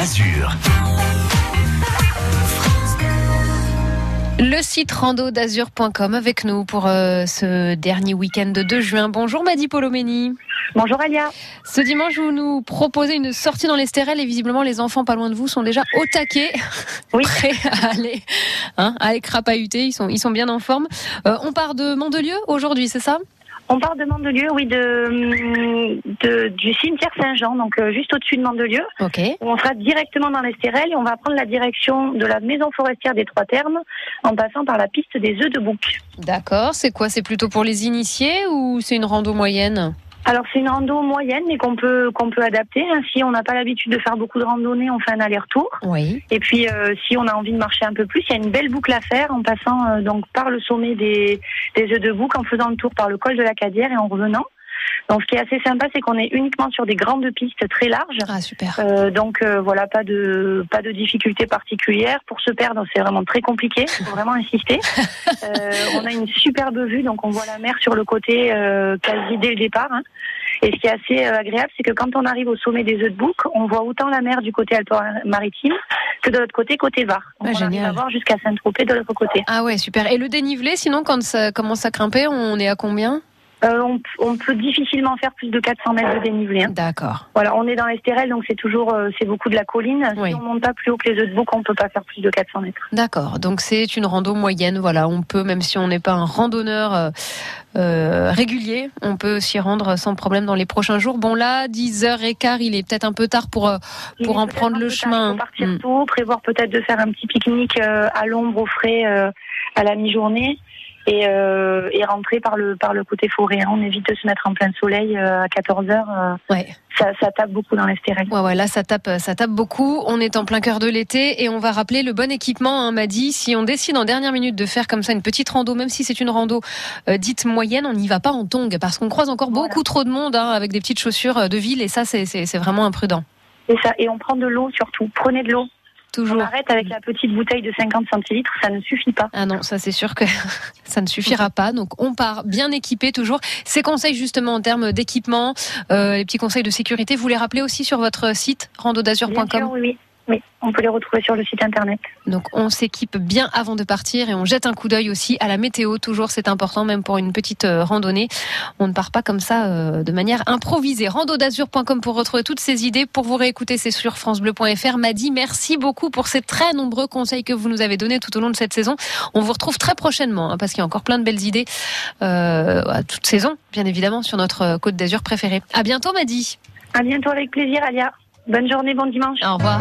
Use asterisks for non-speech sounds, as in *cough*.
Azur. Le site rando d'azur.com avec nous pour euh, ce dernier week-end de juin. Bonjour Madi Polomeni. Bonjour Alia. Ce dimanche, vous nous proposez une sortie dans l'Estérel et visiblement les enfants pas loin de vous sont déjà au taquet, Oui. *laughs* prêts à aller, hein, à aller crapahuter. Ils sont, ils sont bien en forme. Euh, on part de Mandelieu aujourd'hui, c'est ça? On part de Mandelieu, oui, de, de- du cimetière Saint-Jean, donc euh, juste au-dessus de Mandelieu. Ok. On sera directement dans l'Estérel et on va prendre la direction de la maison forestière des Trois Termes en passant par la piste des œufs de bouc. D'accord. C'est quoi? C'est plutôt pour les initiés ou c'est une rando moyenne? Alors c'est une rando moyenne mais qu'on peut qu'on peut adapter. hein. Si on n'a pas l'habitude de faire beaucoup de randonnées, on fait un aller-retour. Oui. Et puis euh, si on a envie de marcher un peu plus, il y a une belle boucle à faire en passant euh, donc par le sommet des, des œufs de bouc, en faisant le tour par le col de la Cadière et en revenant. Donc ce qui est assez sympa, c'est qu'on est uniquement sur des grandes pistes très larges. Ah super. Euh, donc euh, voilà, pas de pas de difficulté particulière. Pour se perdre, c'est vraiment très compliqué. Il faut vraiment insister. *laughs* Euh, on a une superbe vue, donc on voit la mer sur le côté euh, quasi dès le départ. hein. Et ce qui est assez euh, agréable, c'est que quand on arrive au sommet des œufs de bouc, on voit autant la mer du côté alto-maritime que de l'autre côté, côté Var. Donc Ah, on arrive à voir jusqu'à Saint-Tropez de l'autre côté. Ah ouais, super. Et le dénivelé, sinon, quand ça commence à grimper, on est à combien? Euh, on, on peut difficilement faire plus de 400 mètres de dénivelé. hein. D'accord. Voilà, on est dans l'Estérel, donc c'est toujours euh, c'est beaucoup de la colline. Oui. Si on monte pas plus haut que les œufs de bouc, on peut pas faire plus de 400 mètres. D'accord. Donc c'est une rando moyenne. Voilà, on peut, même si on n'est pas un randonneur euh, euh, régulier, on peut s'y rendre sans problème dans les prochains jours. Bon là, 10h15, il est peut-être un peu tard pour euh, pour en prendre le tard, chemin. Faut partir Mm. tôt, prévoir peut-être de faire un petit pique-nique euh, à l'ombre, au frais, euh, à la mi-journée. Et, euh, et rentrer par le par le côté forêt. On évite de se mettre en plein soleil euh, à 14 h Ouais. ça, ça tape beaucoup dans l'Estérel. Ouais, ouais, là ça tape, ça tape beaucoup. On est en plein cœur de l'été et on va rappeler le bon équipement. Hein, m'a dit si on décide en dernière minute de faire comme ça une petite rando, même si c'est une rando euh, dite moyenne, on n'y va pas en tongs parce qu'on croise encore Voilà. beaucoup trop de monde hein, avec des petites chaussures euh, de ville et ça c'est vraiment imprudent. Et ça et on prend de l'eau surtout. Prenez de l'eau. On Toujours. arrête avec la petite bouteille de 50 centilitres, ça ne suffit pas. Ah non, ça c'est sûr que *laughs* ça ne suffira pas. Donc on part bien équipé toujours. Ces conseils justement en termes d'équipement, euh, les petits conseils de sécurité, vous les rappelez aussi sur votre site randodazur.com. oui, oui. Oui, on peut les retrouver sur le site internet. Donc on s'équipe bien avant de partir et on jette un coup d'œil aussi à la météo. Toujours c'est important même pour une petite euh, randonnée. On ne part pas comme ça euh, de manière improvisée. Randodazur.com pour retrouver toutes ces idées. Pour vous réécouter, c'est sur francebleu.fr. Madi, merci beaucoup pour ces très nombreux conseils que vous nous avez donnés tout au long de cette saison. On vous retrouve très prochainement hein, parce qu'il y a encore plein de belles idées euh, à toute saison, bien évidemment, sur notre côte d'Azur préférée. À bientôt, Madi. À bientôt avec plaisir, Alia. Bonne journée, bon dimanche. Au revoir.